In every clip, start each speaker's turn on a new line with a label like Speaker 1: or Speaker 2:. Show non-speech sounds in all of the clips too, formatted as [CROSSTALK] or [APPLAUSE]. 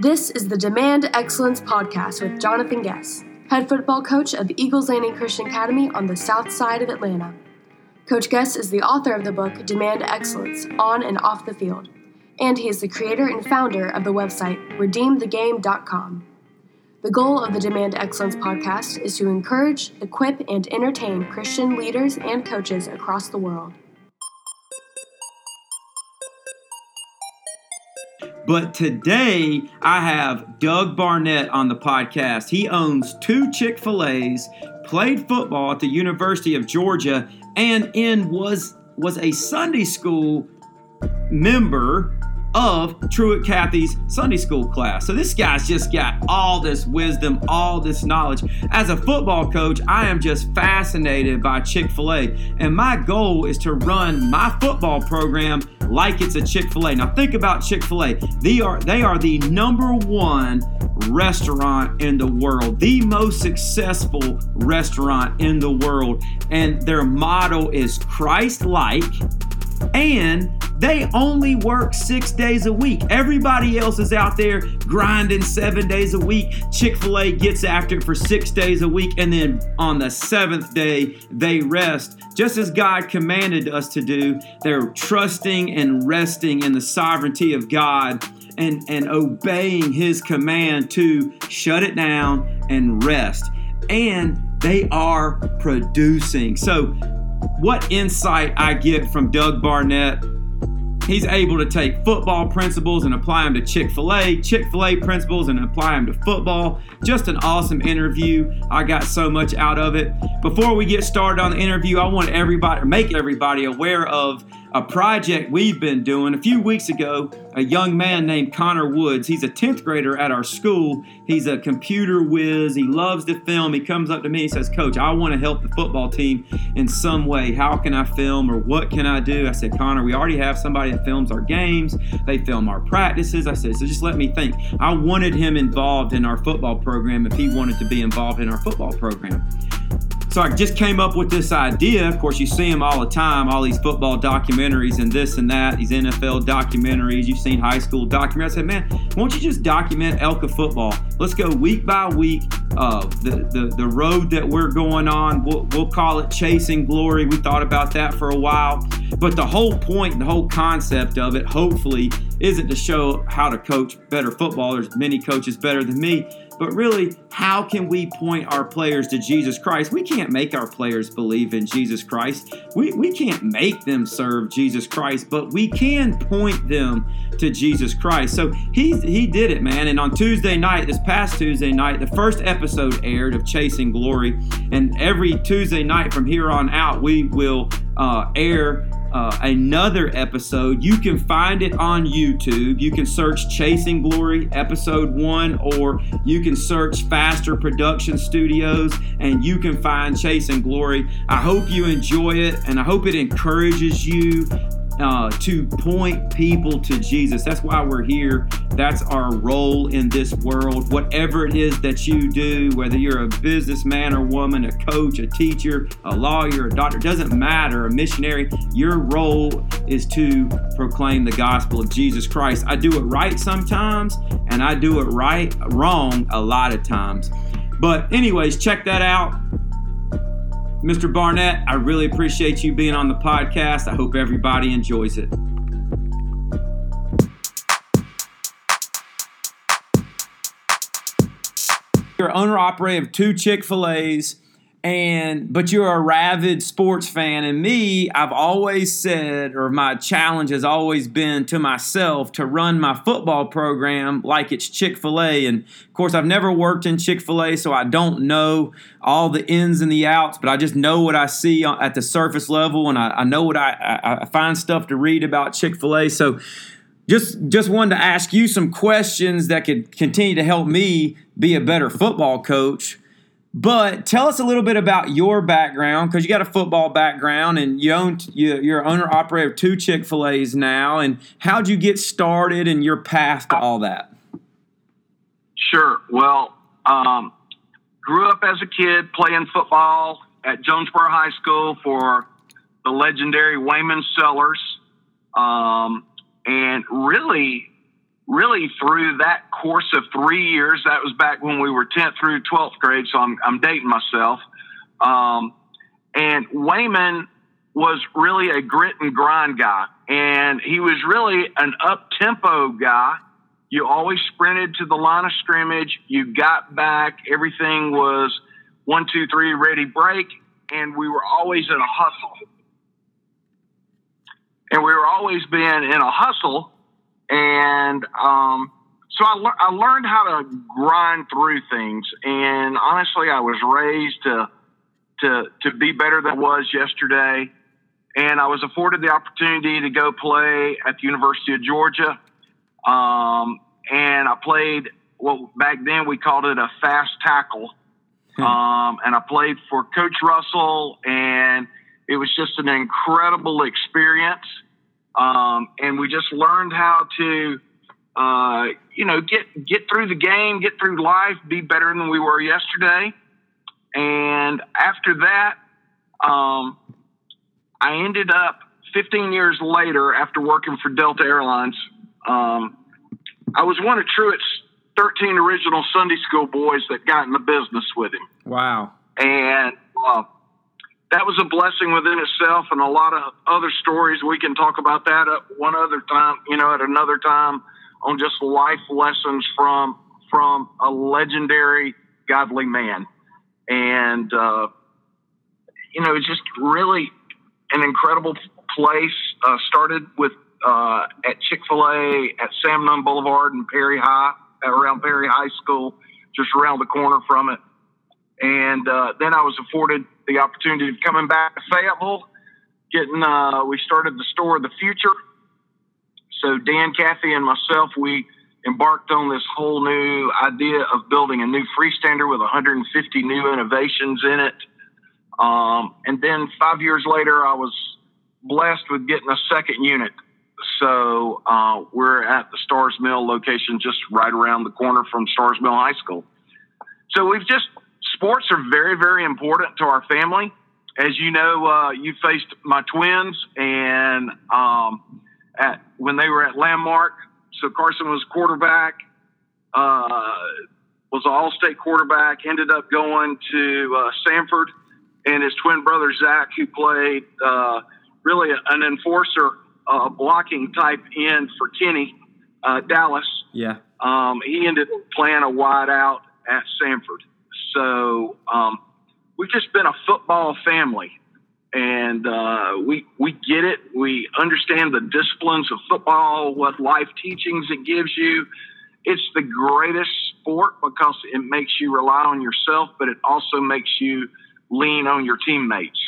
Speaker 1: This is the Demand Excellence Podcast with Jonathan Guess, head football coach of Eagles Landing Christian Academy on the south side of Atlanta. Coach Guess is the author of the book Demand Excellence on and off the field, and he is the creator and founder of the website redeemthegame.com. The goal of the Demand Excellence podcast is to encourage, equip, and entertain Christian leaders and coaches across the world.
Speaker 2: But today I have Doug Barnett on the podcast. He owns two Chick fil A's, played football at the University of Georgia, and in was was a Sunday school member of Truett Cathy's Sunday school class. So this guy's just got all this wisdom, all this knowledge. As a football coach, I am just fascinated by Chick fil A. And my goal is to run my football program like it's a Chick fil A. Now think about Chick fil A. They are, they are the number one restaurant in the world, the most successful restaurant in the world. And their motto is Christ like and they only work six days a week. Everybody else is out there grinding seven days a week. Chick fil A gets after it for six days a week, and then on the seventh day, they rest, just as God commanded us to do. They're trusting and resting in the sovereignty of God and, and obeying His command to shut it down and rest. And they are producing. So, what insight I get from Doug Barnett. He's able to take football principles and apply them to Chick fil A, Chick fil A principles and apply them to football. Just an awesome interview. I got so much out of it. Before we get started on the interview, I want everybody, make everybody aware of a project we've been doing. A few weeks ago, a young man named Connor Woods, he's a 10th grader at our school. He's a computer whiz. He loves to film. He comes up to me and says, Coach, I want to help the football team in some way. How can I film or what can I do? I said, Connor, we already have somebody that films our games, they film our practices. I said, So just let me think. I wanted him involved in our football program if he wanted to be involved in our football program. So I just came up with this idea. Of course, you see them all the time, all these football documentaries and this and that, these NFL documentaries. You've seen high school documentaries. I said, man, why don't you just document ELCA football? Let's go week by week. Uh, the, the, the road that we're going on, we'll, we'll call it chasing glory. We thought about that for a while. But the whole point, the whole concept of it, hopefully, isn't to show how to coach better football. There's many coaches better than me but really, how can we point our players to Jesus Christ? We can't make our players believe in Jesus Christ. We, we can't make them serve Jesus Christ, but we can point them to Jesus Christ. So he, he did it, man. And on Tuesday night, this past Tuesday night, the first episode aired of Chasing Glory. And every Tuesday night from here on out, we will uh, air uh, another episode. You can find it on YouTube. You can search Chasing Glory Episode 1, or you can search Faster Production Studios and you can find Chasing Glory. I hope you enjoy it and I hope it encourages you uh, to point people to Jesus. That's why we're here. That's our role in this world. Whatever it is that you do, whether you're a businessman or woman, a coach, a teacher, a lawyer, a doctor, doesn't matter, a missionary, your role is to proclaim the gospel of Jesus Christ. I do it right sometimes, and I do it right wrong a lot of times. But, anyways, check that out. Mr. Barnett, I really appreciate you being on the podcast. I hope everybody enjoys it. You're owner operator of two Chick fil A's and but you're a rabid sports fan. And me i've always said or my challenge has always been to myself to run my football program like it's chick-fil-a. And of course i've never worked in chick-fil-a so i don't know all the ins and the outs but i just know what i see at the surface level and i, I know what I, I, I find stuff to read about chick-fil-a. So just just wanted to ask you some questions that could continue to help me be a better football coach but tell us a little bit about your background because you got a football background and you own you, you're owner operator of two Chick Fil A's now. And how'd you get started and your path to all that?
Speaker 3: Sure. Well, um, grew up as a kid playing football at Jonesboro High School for the legendary Wayman Sellers, um, and really really through that course of three years, that was back when we were 10th through 12th grade, so I'm, I'm dating myself. Um, and Wayman was really a grit and grind guy, and he was really an up tempo guy. You always sprinted to the line of scrimmage. You got back. Everything was one, two, three, ready, break. And we were always in a hustle. And we were always being in a hustle. And um, so I, le- I learned how to grind through things. And honestly, I was raised to, to, to be better than I was yesterday. And I was afforded the opportunity to go play at the University of Georgia. Um, and I played what back then we called it a fast tackle. Um, and I played for Coach Russell, and it was just an incredible experience. Um, and we just learned how to, uh, you know, get get through the game, get through life, be better than we were yesterday. And after that, um, I ended up 15 years later, after working for Delta Airlines, um, I was one of Truett's 13 original Sunday school boys that got in the business with him.
Speaker 2: Wow.
Speaker 3: And uh, that was a blessing within itself, and a lot of other stories. We can talk about that at one other time, you know, at another time on just life lessons from from a legendary godly man. And uh, you know, it's just really an incredible place. Uh, started with uh, at Chick Fil A at Sam Nunn Boulevard and Perry High, around Perry High School, just around the corner from it. And uh, then I was afforded the opportunity of coming back to Fayetteville, getting. Uh, we started the store of the future. So Dan, Cathy, and myself, we embarked on this whole new idea of building a new freestander with 150 new innovations in it. Um, and then five years later, I was blessed with getting a second unit. So uh, we're at the Stars Mill location, just right around the corner from Stars Mill High School. So we've just sports are very, very important to our family. As you know, uh, you faced my twins, and um, at when they were at Landmark, so Carson was quarterback, uh, was an All-State quarterback. Ended up going to uh, Samford, and his twin brother Zach, who played uh, really an enforcer, uh, blocking type end for Kenny uh, Dallas.
Speaker 2: Yeah.
Speaker 3: Um, he ended up playing a wide out at Samford. So um, we've just been a football family, and uh, we we get it. We understand the disciplines of football, what life teachings it gives you. It's the greatest sport because it makes you rely on yourself, but it also makes you lean on your teammates.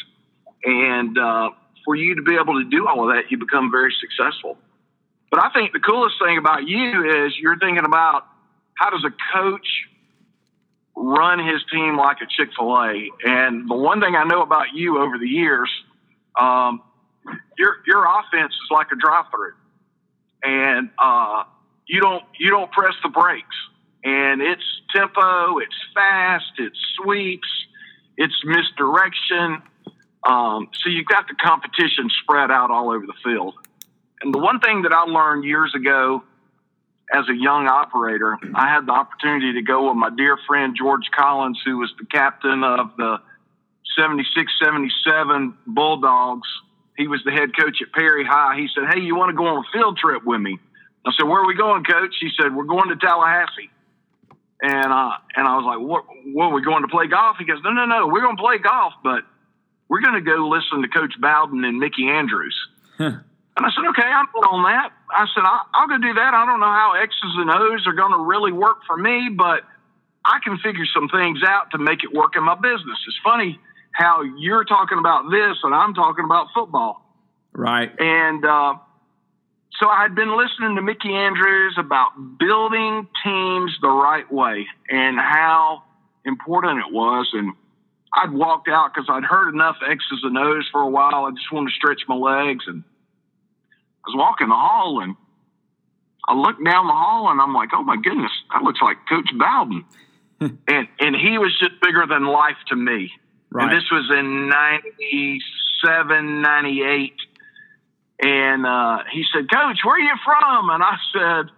Speaker 3: And uh, for you to be able to do all of that, you become very successful. But I think the coolest thing about you is you're thinking about how does a coach run his team like a Chick fil A. And the one thing I know about you over the years, um, your, your offense is like a drive through. And uh, you don't you don't press the brakes. And it's tempo, it's fast, it's sweeps, it's misdirection. Um, so you've got the competition spread out all over the field. And the one thing that I learned years ago as a young operator, I had the opportunity to go with my dear friend George Collins, who was the captain of the 76 77 Bulldogs. He was the head coach at Perry High. He said, Hey, you want to go on a field trip with me? I said, Where are we going, coach? He said, We're going to Tallahassee. And, uh, and I was like, what, what, are we going to play golf? He goes, No, no, no, we're going to play golf, but we're going to go listen to Coach Bowden and Mickey Andrews. And I said, okay, I'm on that. I said, I'll, I'll go do that. I don't know how X's and O's are going to really work for me, but I can figure some things out to make it work in my business. It's funny how you're talking about this and I'm talking about football.
Speaker 2: Right.
Speaker 3: And uh, so I had been listening to Mickey Andrews about building teams the right way and how important it was. And I'd walked out because I'd heard enough X's and O's for a while. I just wanted to stretch my legs and I was walking the hall and I looked down the hall and I'm like, oh my goodness, that looks like Coach Bowden. [LAUGHS] and and he was just bigger than life to me.
Speaker 2: Right.
Speaker 3: And this was in 97, 98. And uh, he said, Coach, where are you from? And I said,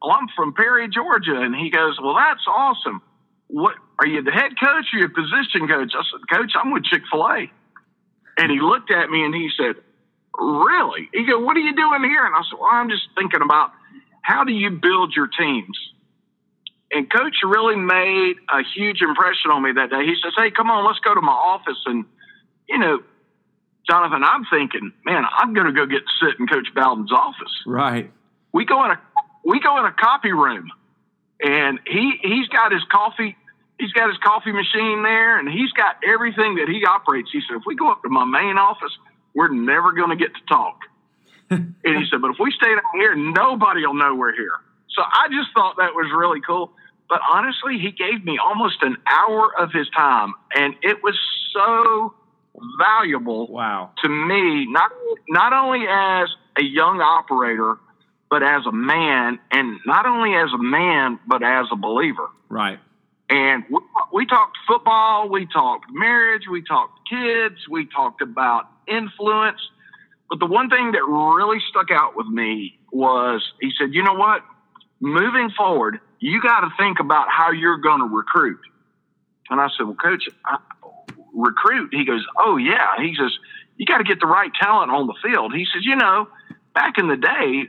Speaker 3: Well, I'm from Perry, Georgia. And he goes, Well, that's awesome. What are you the head coach or your position coach? I said, Coach, I'm with Chick fil A. And he looked at me and he said, Really? He goes, What are you doing here? And I said, Well, I'm just thinking about how do you build your teams? And coach really made a huge impression on me that day. He says, Hey, come on, let's go to my office. And, you know, Jonathan, I'm thinking, man, I'm going to go get sit in Coach Bowden's office.
Speaker 2: Right.
Speaker 3: We go in a we go in a copy room, and he he's got his coffee he's got his coffee machine there, and he's got everything that he operates. He said, if we go up to my main office, we're never going to get to talk. [LAUGHS] and he said, but if we stay down here, nobody will know we're here. So I just thought that was really cool. But honestly, he gave me almost an hour of his time, and it was so valuable
Speaker 2: wow.
Speaker 3: to me, not not only as a young operator, but as a man, and not only as a man, but as a believer.
Speaker 2: Right.
Speaker 3: And we, we talked football, we talked marriage, we talked kids, we talked about influence. But the one thing that really stuck out with me was he said, you know what? Moving forward, you got to think about how you're going to recruit. And I said, well, coach, I, recruit? He goes, oh, yeah. He says, you got to get the right talent on the field. He says, you know, back in the day,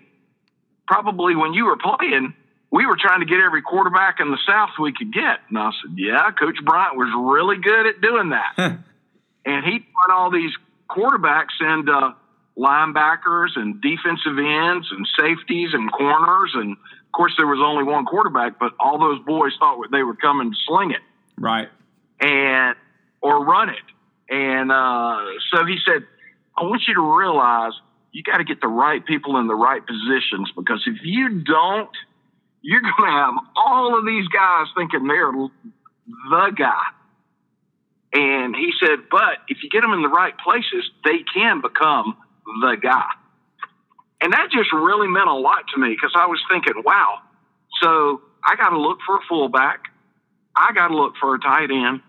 Speaker 3: probably when you were playing, we were trying to get every quarterback in the South we could get. And I said, yeah, Coach Bryant was really good at doing that. and he turned all these quarterbacks into linebackers and defensive ends and safeties and corners. And of course, there was only one quarterback, but all those boys thought they were coming to sling it.
Speaker 2: Right.
Speaker 3: And, or run it. And uh, so he said, I want you to realize you got to get the right people in the right positions because if you don't, you're going to have all of these guys thinking they're the guy. And he said, but if you get them in the right places, they can become the guy. And that just really meant a lot to me because I was thinking, wow, so I got to look for a fullback. I got to look for a tight end.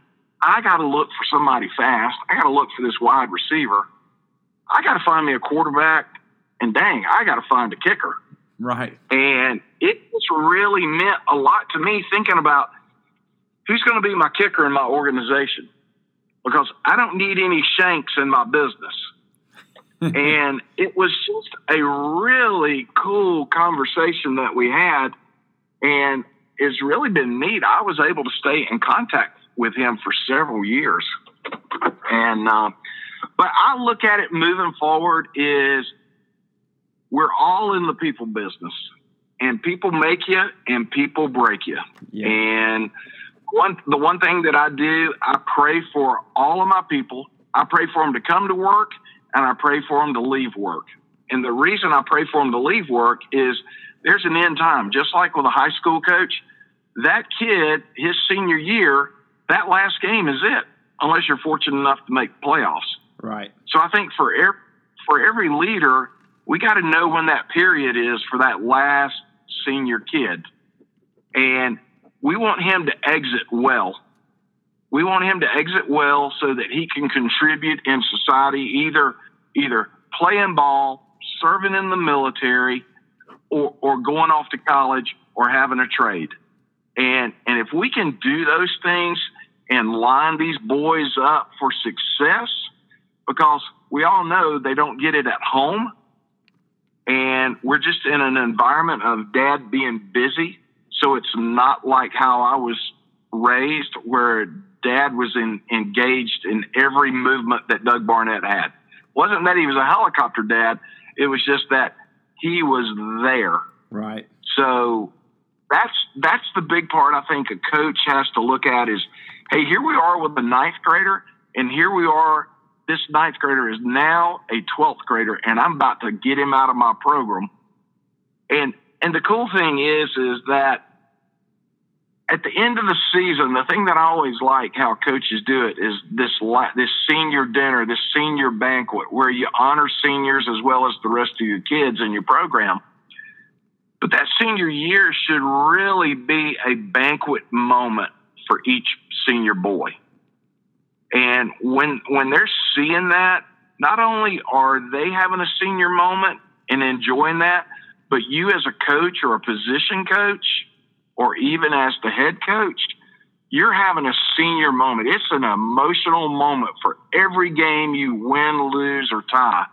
Speaker 3: I got to look for somebody fast. I got to look for this wide receiver. I got to find me a quarterback. And dang, I got to find a kicker.
Speaker 2: Right.
Speaker 3: And it just really meant a lot to me thinking about who's going to be my kicker in my organization because I don't need any shanks in my business. [LAUGHS] and it was just a really cool conversation that we had. And it's really been neat. I was able to stay in contact with him for several years. And, uh, but I look at it moving forward is we're all in the people business and people make you and people break you.
Speaker 2: Yeah.
Speaker 3: And one, the one thing that I do, I pray for all of my people. I pray for them to come to work and I pray for them to leave work. And the reason I pray for them to leave work is there's an end time. Just like with a high school coach, that kid, his senior year, that last game is it, unless you're fortunate enough to make playoffs.
Speaker 2: Right.
Speaker 3: So I think for every, for every leader, we got to know when that period is for that last senior kid. And we want him to exit well. We want him to exit well so that he can contribute in society, either either playing ball, serving in the military, or, or going off to college or having a trade. And and if we can do those things and line these boys up for success, because we all know they don't get it at home, and we're just in an environment of dad being busy. So it's not like how I was raised, where dad was in, engaged in every movement that Doug Barnett had. It wasn't that he was a helicopter dad; it was just that he was there.
Speaker 2: Right.
Speaker 3: So that's that's the big part I think a coach has to look at is, hey, here we are with a ninth grader, and here we are. This ninth grader is now a twelfth grader, and I'm about to get him out of my program. And and the cool thing is, is that at the end of the season, the thing that I always like how coaches do it is this this senior dinner, this senior banquet, where you honor seniors as well as the rest of your kids in your program. But that senior year should really be a banquet moment for each senior boy. And when when they're seeing that, not only are they having a senior moment and enjoying that, but you as a coach or a position coach, or even as the head coach, you're having a senior moment. It's an emotional moment for every game you win, lose, or tie.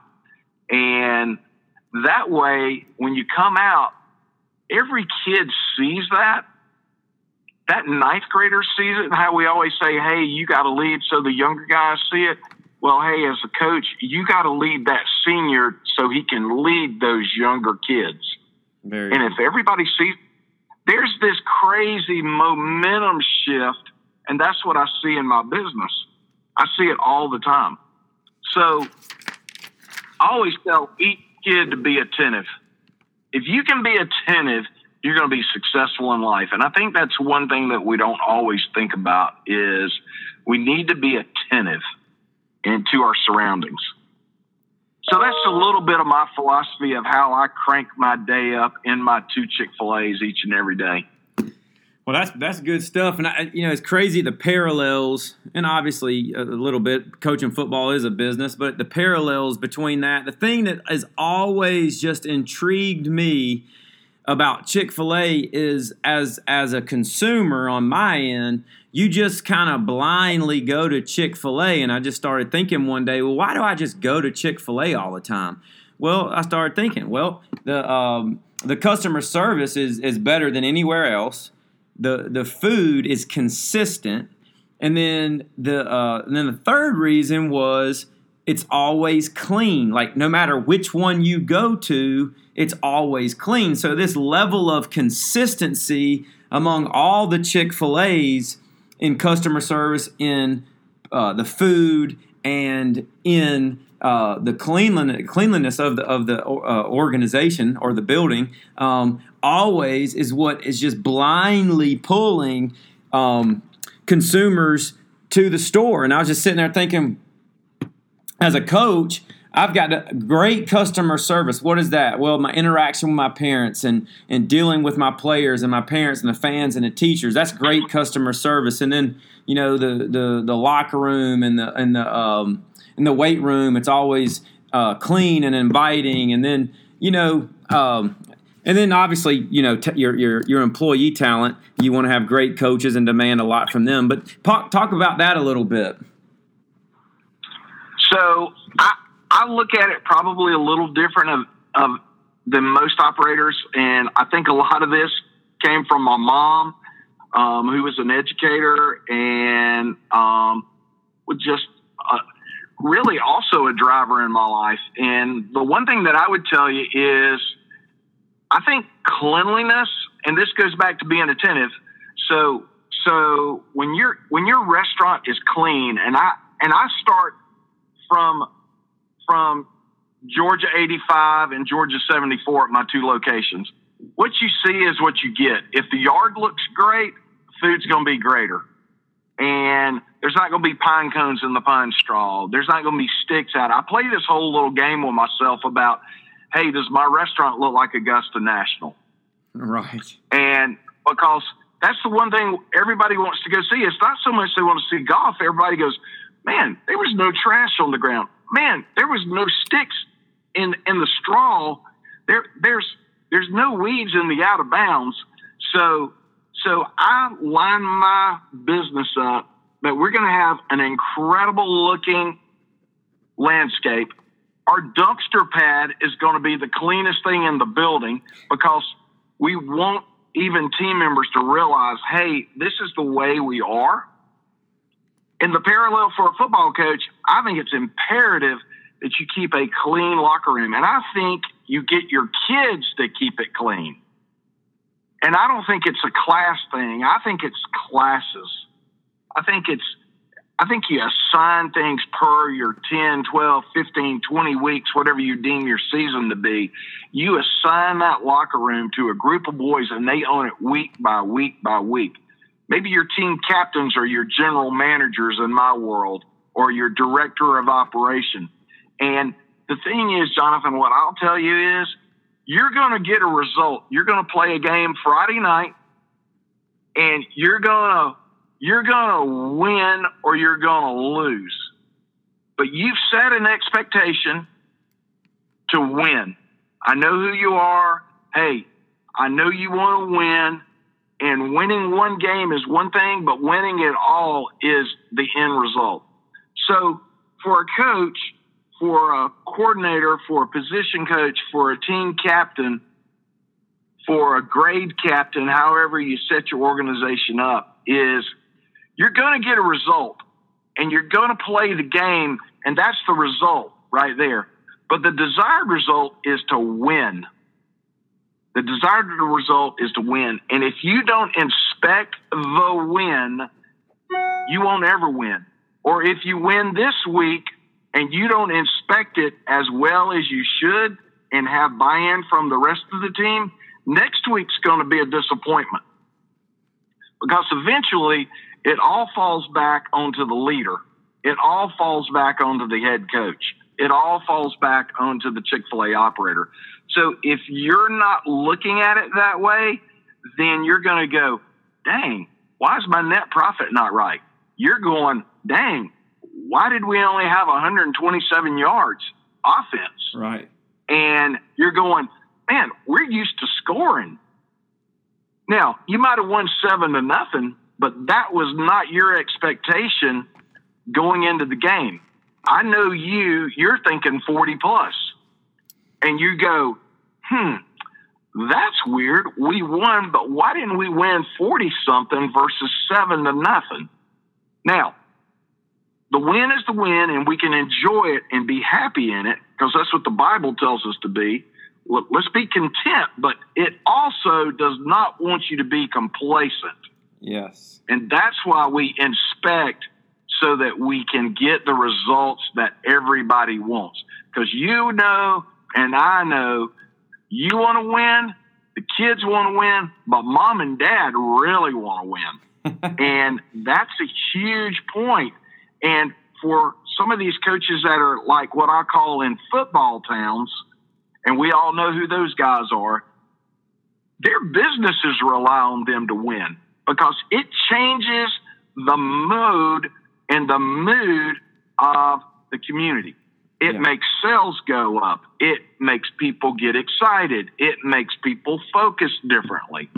Speaker 3: And that way, when you come out, every kid sees that. That ninth grader sees it, and how we always say, hey, you got to lead so the younger guys see it. Well, hey, as a coach, you got to lead that senior so he can lead those younger kids. Very and if everybody sees there's this crazy momentum shift, and that's what I see in my business. I see it all the time. So I always tell each kid to be attentive. If you can be attentive, you're going to be successful in life. And I think that's one thing that we don't always think about is we need to be attentive into our surroundings. So that's a little bit of my philosophy of how I crank my day up in my two Chick Fil A's each and every day.
Speaker 2: Well, that's that's good stuff, and I, you know it's crazy the parallels, and obviously a little bit coaching football is a business, but the parallels between that. The thing that has always just intrigued me about Chick Fil A is as as a consumer on my end, you just kind of blindly go to Chick fil A. And I just started thinking one day, well, why do I just go to Chick fil A all the time? Well, I started thinking, well, the, um, the customer service is, is better than anywhere else. The, the food is consistent. And then the, uh, and then the third reason was it's always clean. Like no matter which one you go to, it's always clean. So this level of consistency among all the Chick fil A's in customer service, in uh, the food, and in uh, the cleanliness, cleanliness of the of the uh, organization or the building um, always is what is just blindly pulling um, consumers to the store. And I was just sitting there thinking, as a coach, I've got great customer service. What is that? Well, my interaction with my parents and and dealing with my players and my parents and the fans and the teachers. That's great customer service. And then you know the the the locker room and the and the um, in the weight room. It's always uh, clean and inviting. And then you know. Um, and then obviously, you know, t- your, your your employee talent. You want to have great coaches and demand a lot from them. But talk, talk about that a little bit.
Speaker 3: So I, I look at it probably a little different of, of than most operators, and I think a lot of this came from my mom, um, who was an educator and um, was just uh, really also a driver in my life. And the one thing that I would tell you is, I think cleanliness, and this goes back to being attentive. So, so when your when your restaurant is clean, and I and I start from from Georgia 85 and Georgia 74 at my two locations. What you see is what you get. If the yard looks great, food's going to be greater. And there's not going to be pine cones in the pine straw. There's not going to be sticks out. I play this whole little game with myself about, hey, does my restaurant look like Augusta National?
Speaker 2: Right.
Speaker 3: And because that's the one thing everybody wants to go see. It's not so much they want to see golf. Everybody goes, man, there was no trash on the ground man, there was no sticks in in the straw. There there's there's no weeds in the out of bounds. So so I line my business up that we're going to have an incredible looking landscape. Our dumpster pad is going to be the cleanest thing in the building because we want even team members to realize, hey, this is the way we are in the parallel for a football coach, I think it's imperative that you keep a clean locker room. And I think you get your kids to keep it clean. And I don't think it's a class thing. I think it's classes. I think it's I think you assign things per your 10, 12, 15, 20 weeks, whatever you deem your season to be. You assign that locker room to a group of boys and they own it week by week by week maybe your team captains or your general managers in my world or your director of operation. And the thing is, Jonathan, what I'll tell you is you're going to get a result. You're going to play a game Friday night and you're going to you're going to win or you're going to lose. But you've set an expectation to win. I know who you are. hey, I know you want to win, and winning one game is one thing, but winning it all is the end result. So for a coach, for a coordinator, for a position coach, for a team captain, for a grade captain, however you set your organization up, is you're going to get a result and you're going to play the game, and that's the result right there. But the desired result is to win. The desired result is to win. And if you don't inspect the win, you won't ever win. Or if you win this week and you don't inspect it as well as you should and have buy in from the rest of the team, next week's going to be a disappointment. Because eventually it all falls back onto the leader, it all falls back onto the head coach, it all falls back onto the Chick fil A operator. So if you're not looking at it that way, then you're going to go, dang, why is my net profit not right? You're going, dang, why did we only have 127 yards offense?
Speaker 2: Right.
Speaker 3: And you're going, man, we're used to scoring. Now, you might have won seven to nothing, but that was not your expectation going into the game. I know you, you're thinking 40 plus, and you go, hmm, that's weird. We won, but why didn't we win 40 something versus seven to nothing? Now, the win is the win, and we can enjoy it and be happy in it because that's what the Bible tells us to be. Let's be content, but it also does not want you to be complacent.
Speaker 2: Yes.
Speaker 3: And that's why we inspect so that we can get the results that everybody wants. Because you know, and I know, you want to win, the kids want to win, but mom and dad really want to win. [LAUGHS] and that's a huge point. And for some of these coaches that are like what I call in football towns, and we all know who those guys are, their businesses rely on them to win because it changes the mode and the mood of the community. It yeah. makes sales go up. It makes people get excited. It makes people focus differently.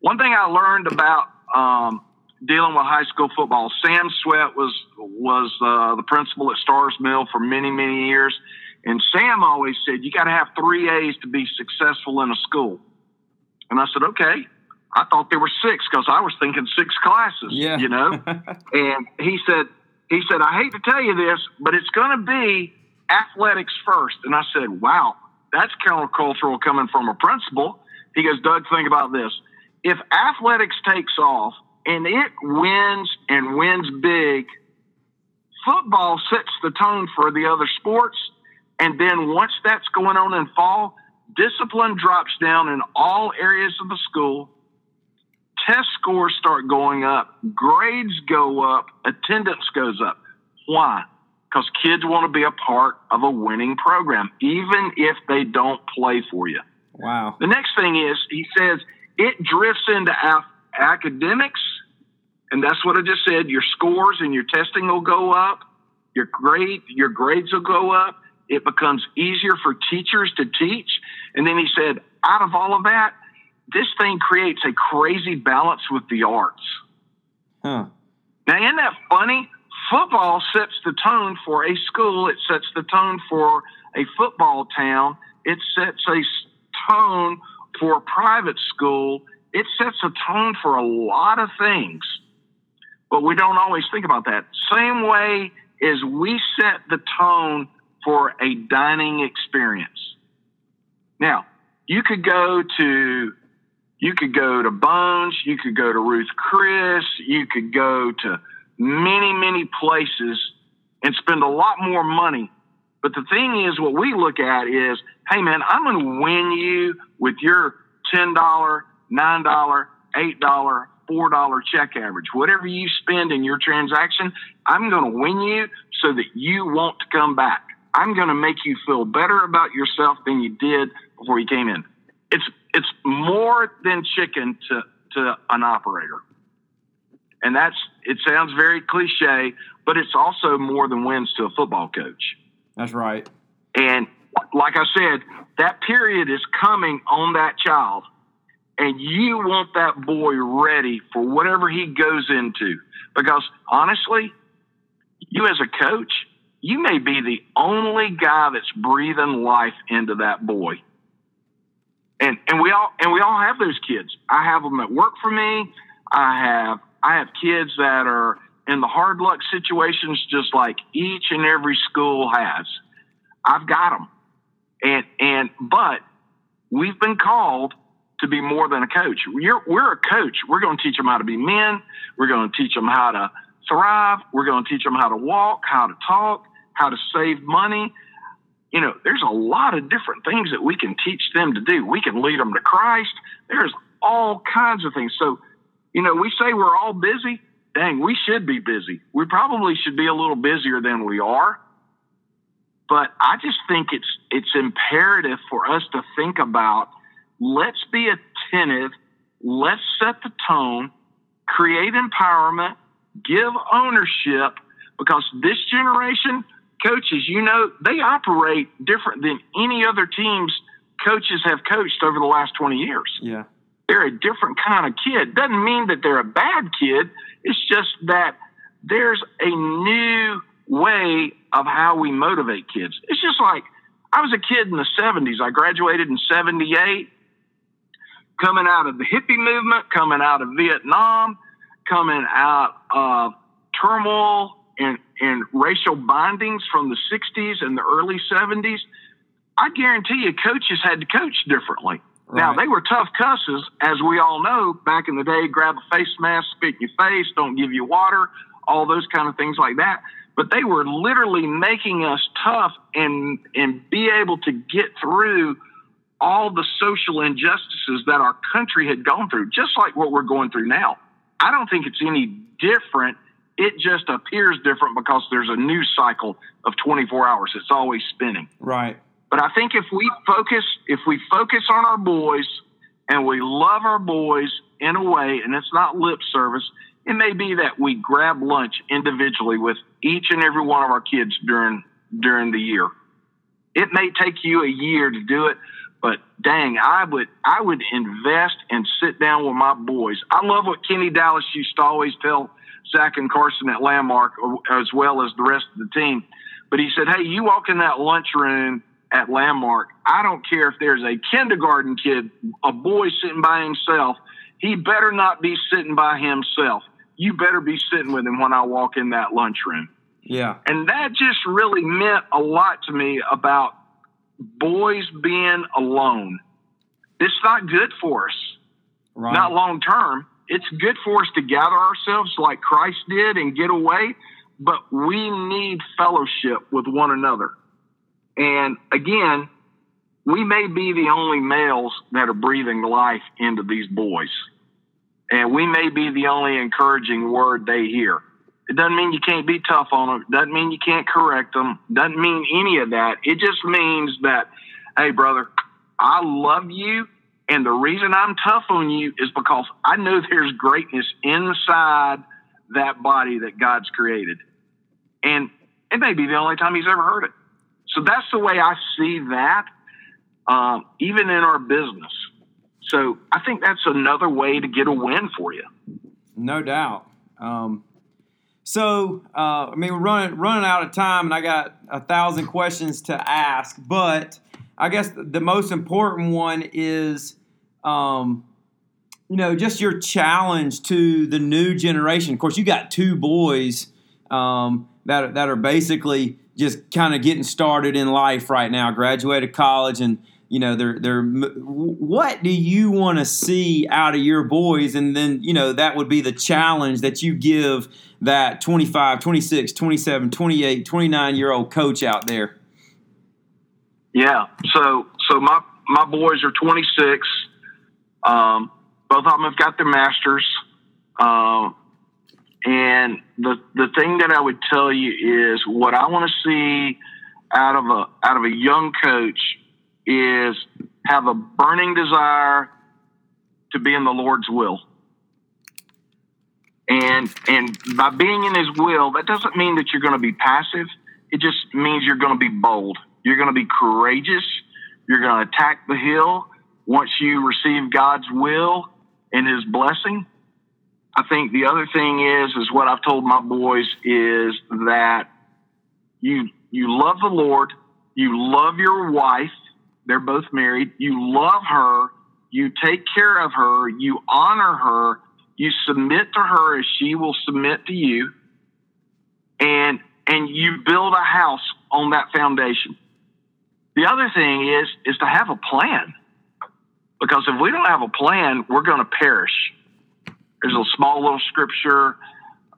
Speaker 3: One thing I learned about um, dealing with high school football, Sam Sweat was was uh, the principal at Stars Mill for many many years, and Sam always said you got to have three A's to be successful in a school. And I said, okay. I thought there were six because I was thinking six classes.
Speaker 2: Yeah.
Speaker 3: You know, [LAUGHS] and he said he said I hate to tell you this, but it's going to be athletics first. And I said, wow, that's countercultural coming from a principal. He goes, Doug, think about this. If athletics takes off and it wins and wins big, football sets the tone for the other sports. And then once that's going on in fall, discipline drops down in all areas of the school test scores start going up, grades go up, attendance goes up. Why? Because kids want to be a part of a winning program, even if they don't play for you.
Speaker 2: Wow.
Speaker 3: The next thing is, he says, it drifts into academics, and that's what I just said. Your scores and your testing will go up. Your grade, your grades will go up. It becomes easier for teachers to teach. And then he said, out of all of that, this thing creates a crazy balance with the arts.
Speaker 2: Huh.
Speaker 3: Now, isn't that funny? Football sets the tone for a school. It sets the tone for a football town. It sets a tone for a private school. It sets a tone for a lot of things. But we don't always think about that. Same way as we set the tone for a dining experience. Now, you could go to you could go to Bones, you could go to Ruth Chris, you could go to many, many places and spend a lot more money. But the thing is, what we look at is, hey man, I'm going to win you with your $10, $9, $8, $4 check average. Whatever you spend in your transaction, I'm going to win you so that you want to come back. I'm going to make you feel better about yourself than you did before you came in. It's it's more than chicken to, to an operator. And that's, it sounds very cliche, but it's also more than wins to a football coach.
Speaker 2: That's right.
Speaker 3: And like I said, that period is coming on that child, and you want that boy ready for whatever he goes into. Because honestly, you as a coach, you may be the only guy that's breathing life into that boy. And and we all and we all have those kids. I have them that work for me. I have I have kids that are in the hard luck situations just like each and every school has. I've got them. And and but we've been called to be more than a coach. We're, we're a coach. We're going to teach them how to be men. We're going to teach them how to thrive. We're going to teach them how to walk, how to talk, how to save money. You know, there's a lot of different things that we can teach them to do. We can lead them to Christ. There's all kinds of things. So, you know, we say we're all busy. Dang, we should be busy. We probably should be a little busier than we are. But I just think it's it's imperative for us to think about let's be attentive, let's set the tone, create empowerment, give ownership because this generation coaches, you know, they operate different than any other teams coaches have coached over the last 20 years.
Speaker 2: Yeah.
Speaker 3: They're a different kind of kid. Doesn't mean that they're a bad kid. It's just that there's a new way of how we motivate kids. It's just like I was a kid in the 70s. I graduated in 78, coming out of the hippie movement, coming out of Vietnam, coming out of turmoil and, and racial bindings from the 60s and the early 70s. I guarantee you, coaches had to coach differently. Right. Now, they were tough cusses, as we all know, back in the day grab a face mask, spit in your face, don't give you water, all those kind of things like that but they were literally making us tough and and be able to get through all the social injustices that our country had gone through, just like what we're going through now. I don't think it's any different. It just appears different because there's a news cycle of 24 hours. It's always spinning.
Speaker 2: Right.
Speaker 3: But I think if we focus, if we focus on our boys and we love our boys in a way, and it's not lip service, it may be that we grab lunch individually with each and every one of our kids during during the year. It may take you a year to do it, but dang, I would I would invest and sit down with my boys. I love what Kenny Dallas used to always tell Zach and Carson at Landmark, as well as the rest of the team. But he said, "Hey, you walk in that lunchroom at Landmark. I don't care if there's a kindergarten kid, a boy sitting by himself. He better not be sitting by himself. You better be sitting with him when I walk in that lunchroom."
Speaker 2: Yeah.
Speaker 3: And that just really meant a lot to me about boys being alone. It's not good for us, right. not long term. It's good for us to gather ourselves like Christ did and get away, but we need fellowship with one another. And again, we may be the only males that are breathing life into these boys. And we may be the only encouraging word they hear. It doesn't mean you can't be tough on them. It doesn't mean you can't correct them. Doesn't mean any of that. It just means that, hey, brother, I love you. And the reason I'm tough on you is because I know there's greatness inside that body that God's created. And it may be the only time he's ever heard it. So that's the way I see that, um, even in our business. So I think that's another way to get a win for you.
Speaker 2: No doubt. Um, so, uh, I mean, we're running running out of time, and I got a thousand questions to ask. But I guess the most important one is, um, you know, just your challenge to the new generation. Of course, you got two boys um, that that are basically just kind of getting started in life right now, graduated college, and you know they're they're what do you want to see out of your boys? And then you know that would be the challenge that you give that 25 26 27 28 29 year old coach out there.
Speaker 3: Yeah. So so my my boys are 26 um, both of them have got their masters um, and the the thing that i would tell you is what i want to see out of a out of a young coach is have a burning desire to be in the Lord's will. And and by being in his will, that doesn't mean that you're going to be passive. It just means you're going to be bold. You're going to be courageous. You're going to attack the hill once you receive God's will and His blessing. I think the other thing is, is what I've told my boys is that you you love the Lord, you love your wife. They're both married. You love her. You take care of her. You honor her. You submit to her as she will submit to you. And and you build a house on that foundation. The other thing is is to have a plan. Because if we don't have a plan, we're going to perish. There's a small little scripture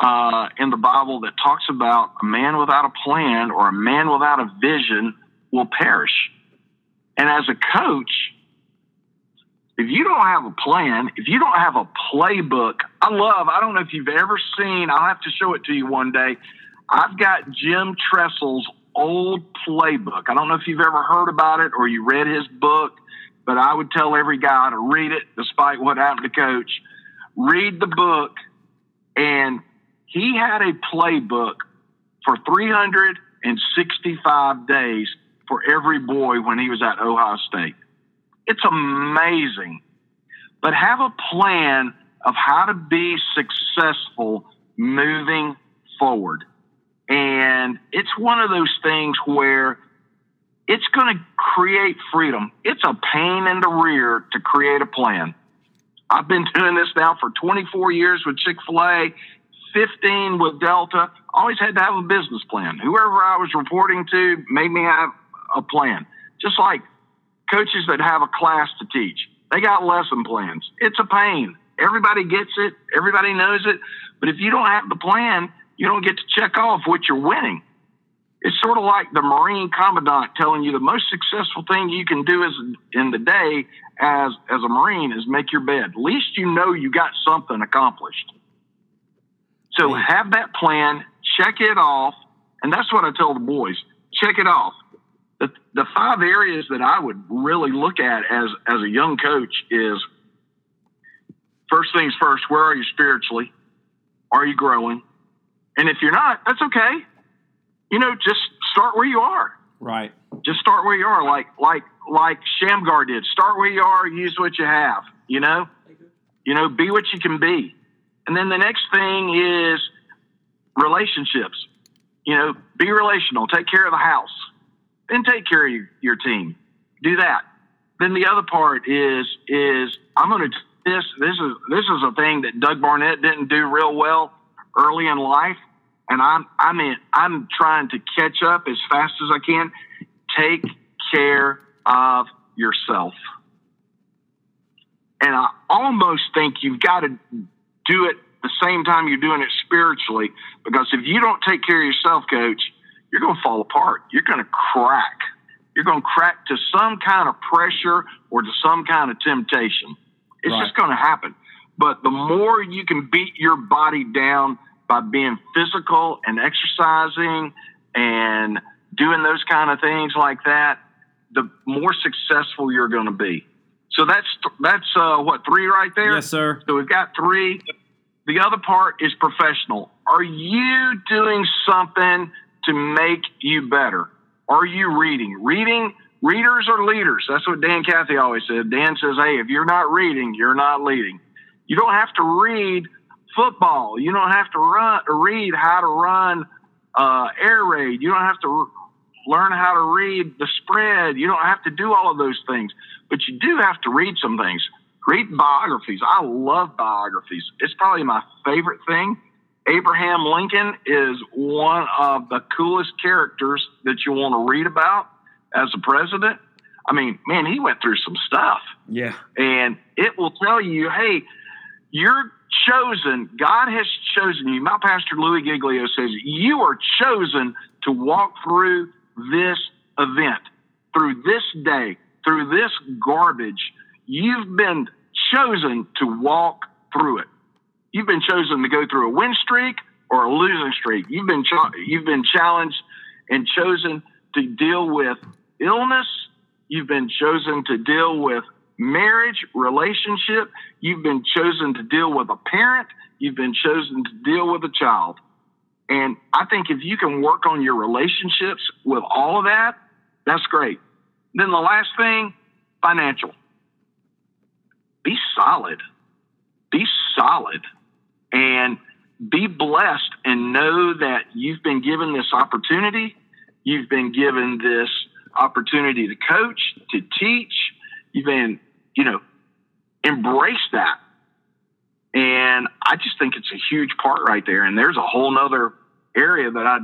Speaker 3: uh, in the Bible that talks about a man without a plan or a man without a vision will perish. And as a coach, if you don't have a plan, if you don't have a playbook, I love, I don't know if you've ever seen, I'll have to show it to you one day. I've got Jim Tressel's old playbook. I don't know if you've ever heard about it or you read his book, but I would tell every guy to read it despite what happened to coach. Read the book. And he had a playbook for 365 days for every boy when he was at Ohio State. It's amazing. But have a plan of how to be successful moving forward. And it's one of those things where it's going to create freedom. It's a pain in the rear to create a plan. I've been doing this now for 24 years with Chick fil A, 15 with Delta. Always had to have a business plan. Whoever I was reporting to made me have a plan. Just like coaches that have a class to teach, they got lesson plans. It's a pain. Everybody gets it, everybody knows it. But if you don't have the plan, you don't get to check off what you're winning. It's sort of like the Marine Commandant telling you the most successful thing you can do is in the day as as a Marine is make your bed. At least you know you got something accomplished. So have that plan, check it off, and that's what I tell the boys. Check it off. The, the five areas that I would really look at as as a young coach is first things first, where are you spiritually? Are you growing? And if you're not, that's okay. You know, just start where you are.
Speaker 2: Right.
Speaker 3: Just start where you are, like like like Shamgar did. Start where you are, use what you have. You know, you know, be what you can be. And then the next thing is relationships. You know, be relational. Take care of the house. Then take care of your, your team. Do that. Then the other part is is I'm going to this this is this is a thing that Doug Barnett didn't do real well early in life, and I'm I mean I'm trying to catch up as fast as I can. Take care of yourself, and I almost think you've got to do it the same time you're doing it spiritually, because if you don't take care of yourself, coach, you're going to fall apart. You're going to crack. You're going to crack to some kind of pressure or to some kind of temptation. It's right. just going to happen. But the more you can beat your body down by being physical and exercising and doing those kind of things like that, the more successful you're going to be. So that's that's uh, what three right there.
Speaker 2: Yes, sir.
Speaker 3: So we've got three. The other part is professional. Are you doing something to make you better? Are you reading? Reading readers are leaders. That's what Dan Cathy always said. Dan says, "Hey, if you're not reading, you're not leading." You don't have to read football. You don't have to run read how to run uh, air raid. You don't have to learn how to read the spread. You don't have to do all of those things, but you do have to read some things. Read biographies. I love biographies. It's probably my favorite thing. Abraham Lincoln is one of the coolest characters that you want to read about as a president. I mean, man, he went through some stuff.
Speaker 2: Yeah.
Speaker 3: And it will tell you, hey, you're chosen. God has chosen you. My pastor Louis Giglio says you are chosen to walk through this event, through this day, through this garbage. You've been chosen to walk through it. You've been chosen to go through a win streak or a losing streak. You've been you've been challenged and chosen to deal with illness. You've been chosen to deal with marriage, relationship. You've been chosen to deal with a parent. You've been chosen to deal with a child. And I think if you can work on your relationships with all of that, that's great. Then the last thing, financial. Be solid. Be solid. And be blessed and know that you've been given this opportunity. You've been given this opportunity to coach, to teach. You've you know, embrace that. And I just think it's a huge part right there. And there's a whole nother area that I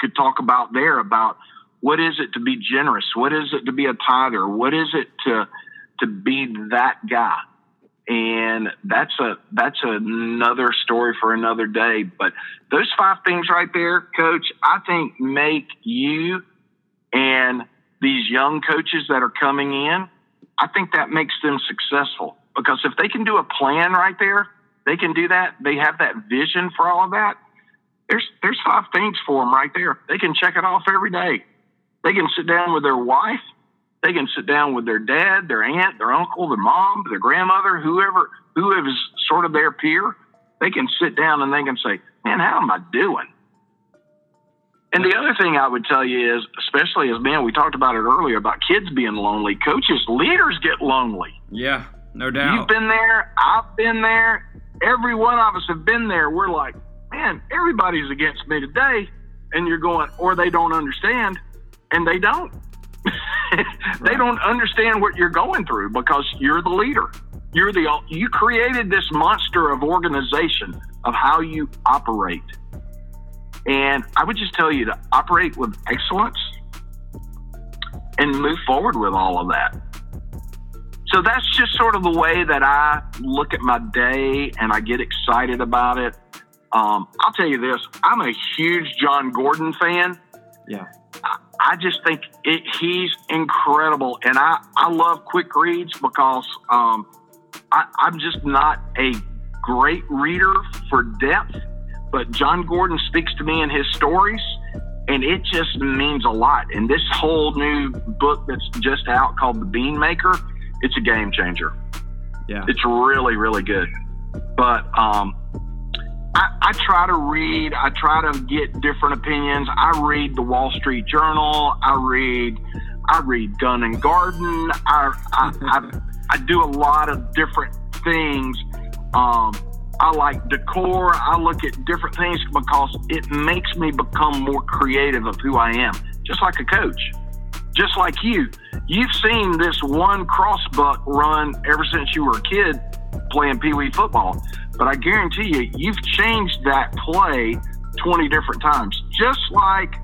Speaker 3: could talk about there about what is it to be generous? What is it to be a tither? What is it to to be that guy? And that's a that's another story for another day. But those five things right there, coach, I think make you and these young coaches that are coming in, I think that makes them successful. Because if they can do a plan right there, they can do that. They have that vision for all of that. There's there's five things for them right there. They can check it off every day. They can sit down with their wife. They can sit down with their dad, their aunt, their uncle, their mom, their grandmother, whoever who is sort of their peer. They can sit down and they can say, "Man, how am I doing?" And the other thing I would tell you is, especially as men, we talked about it earlier about kids being lonely. Coaches, leaders get lonely.
Speaker 2: Yeah, no doubt.
Speaker 3: You've been there. I've been there. Every one of us have been there. We're like, man, everybody's against me today. And you're going, or they don't understand, and they don't. [LAUGHS] they don't understand what you're going through because you're the leader. You're the you created this monster of organization of how you operate. And I would just tell you to operate with excellence and move forward with all of that. So that's just sort of the way that I look at my day and I get excited about it. Um, I'll tell you this I'm a huge Jon Gordon fan.
Speaker 2: Yeah.
Speaker 3: I just think it, he's incredible. And I, I love quick reads because um, I, I'm just not a great reader for depth. But Jon Gordon speaks to me in his stories, and it just means a lot. And this whole new book that's just out called The Bean Maker, it's a game changer.
Speaker 2: Yeah.
Speaker 3: It's really, really good. But um, I, I, try to read, I try to get different opinions. I read the Wall Street Journal. I read, I read Gun and Garden. I, I, I, [LAUGHS] I do a lot of different things. Um, I like decor. I look at different things because it makes me become more creative of who I am, just like a coach. Just like you, you've seen this one crossbuck run ever since you were a kid playing Pee Wee football. But I guarantee you, you've changed that play 20 different times, just like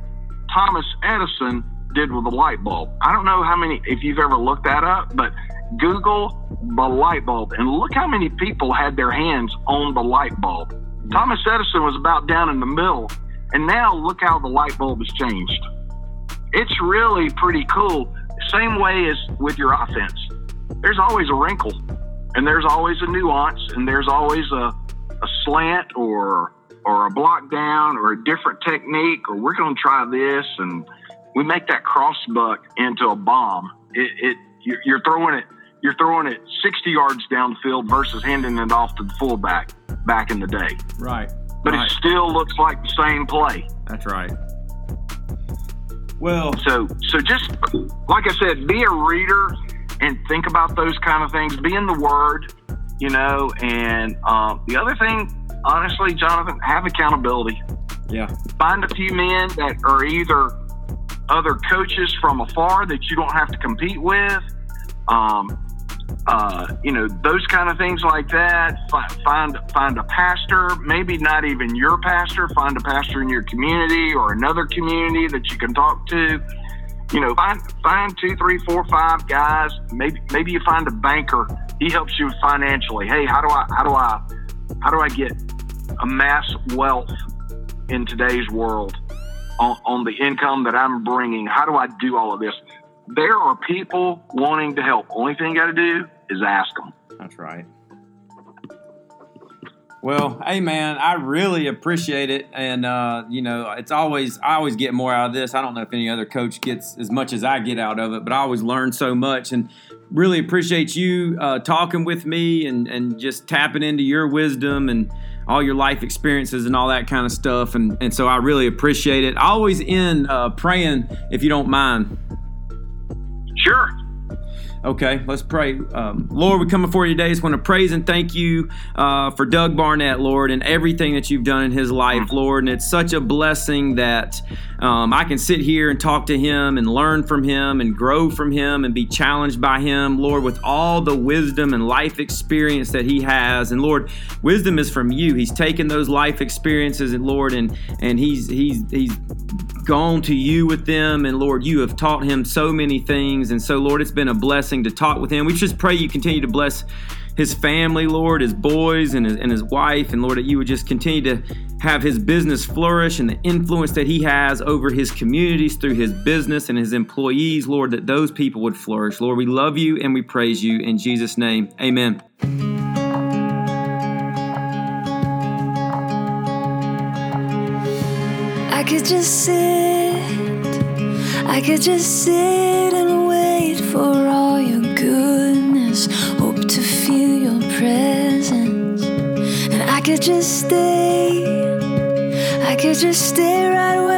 Speaker 3: Thomas Edison did with the light bulb. I don't know how many, if you've ever looked that up, but Google the light bulb and look how many people had their hands on the light bulb. Thomas Edison was about down in the middle, and now look how the light bulb has changed. It's really pretty cool. Same way as with your offense. There's always a wrinkle, and there's always a nuance, and there's always a, a slant or or a block down or a different technique, or we're going to try this, and we make that crossbuck into a bomb. It, it you're throwing it you're throwing it 60 yards down the field versus handing it off to the fullback back in the day.
Speaker 2: Right.
Speaker 3: But
Speaker 2: right.
Speaker 3: it still looks like the same play.
Speaker 2: That's right. Well,
Speaker 3: so so just like I said, be a reader and think about those kind of things. Be in the Word, you know. And um, the other thing, honestly, Jonathan, have accountability.
Speaker 2: Yeah.
Speaker 3: Find a few men that are either other coaches from afar that you don't have to compete with. Um, uh, you know those kind of things like that. Find find a pastor, maybe not even your pastor. Find a pastor in your community or another community that you can talk to. You know, find find two, three, four, five guys. Maybe maybe you find a banker. He helps you financially. Hey, how do I how do I how do I get amass wealth in today's world on, on the income that I'm bringing? How do I do all of this? There are people wanting to help. Only thing you got to do is ask them.
Speaker 2: That's right. Well, hey man, I really appreciate it, and uh, you know, it's always I always get more out of this. I don't know if any other coach gets as much as I get out of it, but I always learn so much, and really appreciate you uh, talking with me and and just tapping into your wisdom and all your life experiences and all that kind of stuff, and and so I really appreciate it. I always end uh, praying if you don't mind. Okay, let's pray. Um, Lord, we come before you today. Just want to praise and thank you uh, for Doug Barnett, Lord, and everything that you've done in his life, Lord. And it's such a blessing that um, I can sit here and talk to him and learn from him and grow from him and be challenged by him, Lord, with all the wisdom and life experience that he has. And Lord, wisdom is from you. He's taken those life experiences, and Lord, and and he's he's he's gone to you with them. And Lord, you have taught him so many things. And so, Lord, it's been a blessing to talk with him. We just pray you continue to bless his family, Lord, his boys and his, and his wife. And Lord, that you would just continue to have his business flourish and the influence that he has over his communities through his business and his employees, Lord, that those people would flourish. Lord, we love you and we praise you. In Jesus' name, amen.
Speaker 4: I could just sit, I could just sit and wait for all your goodness. Hope to feel your presence. And I could just stay, I could just stay right where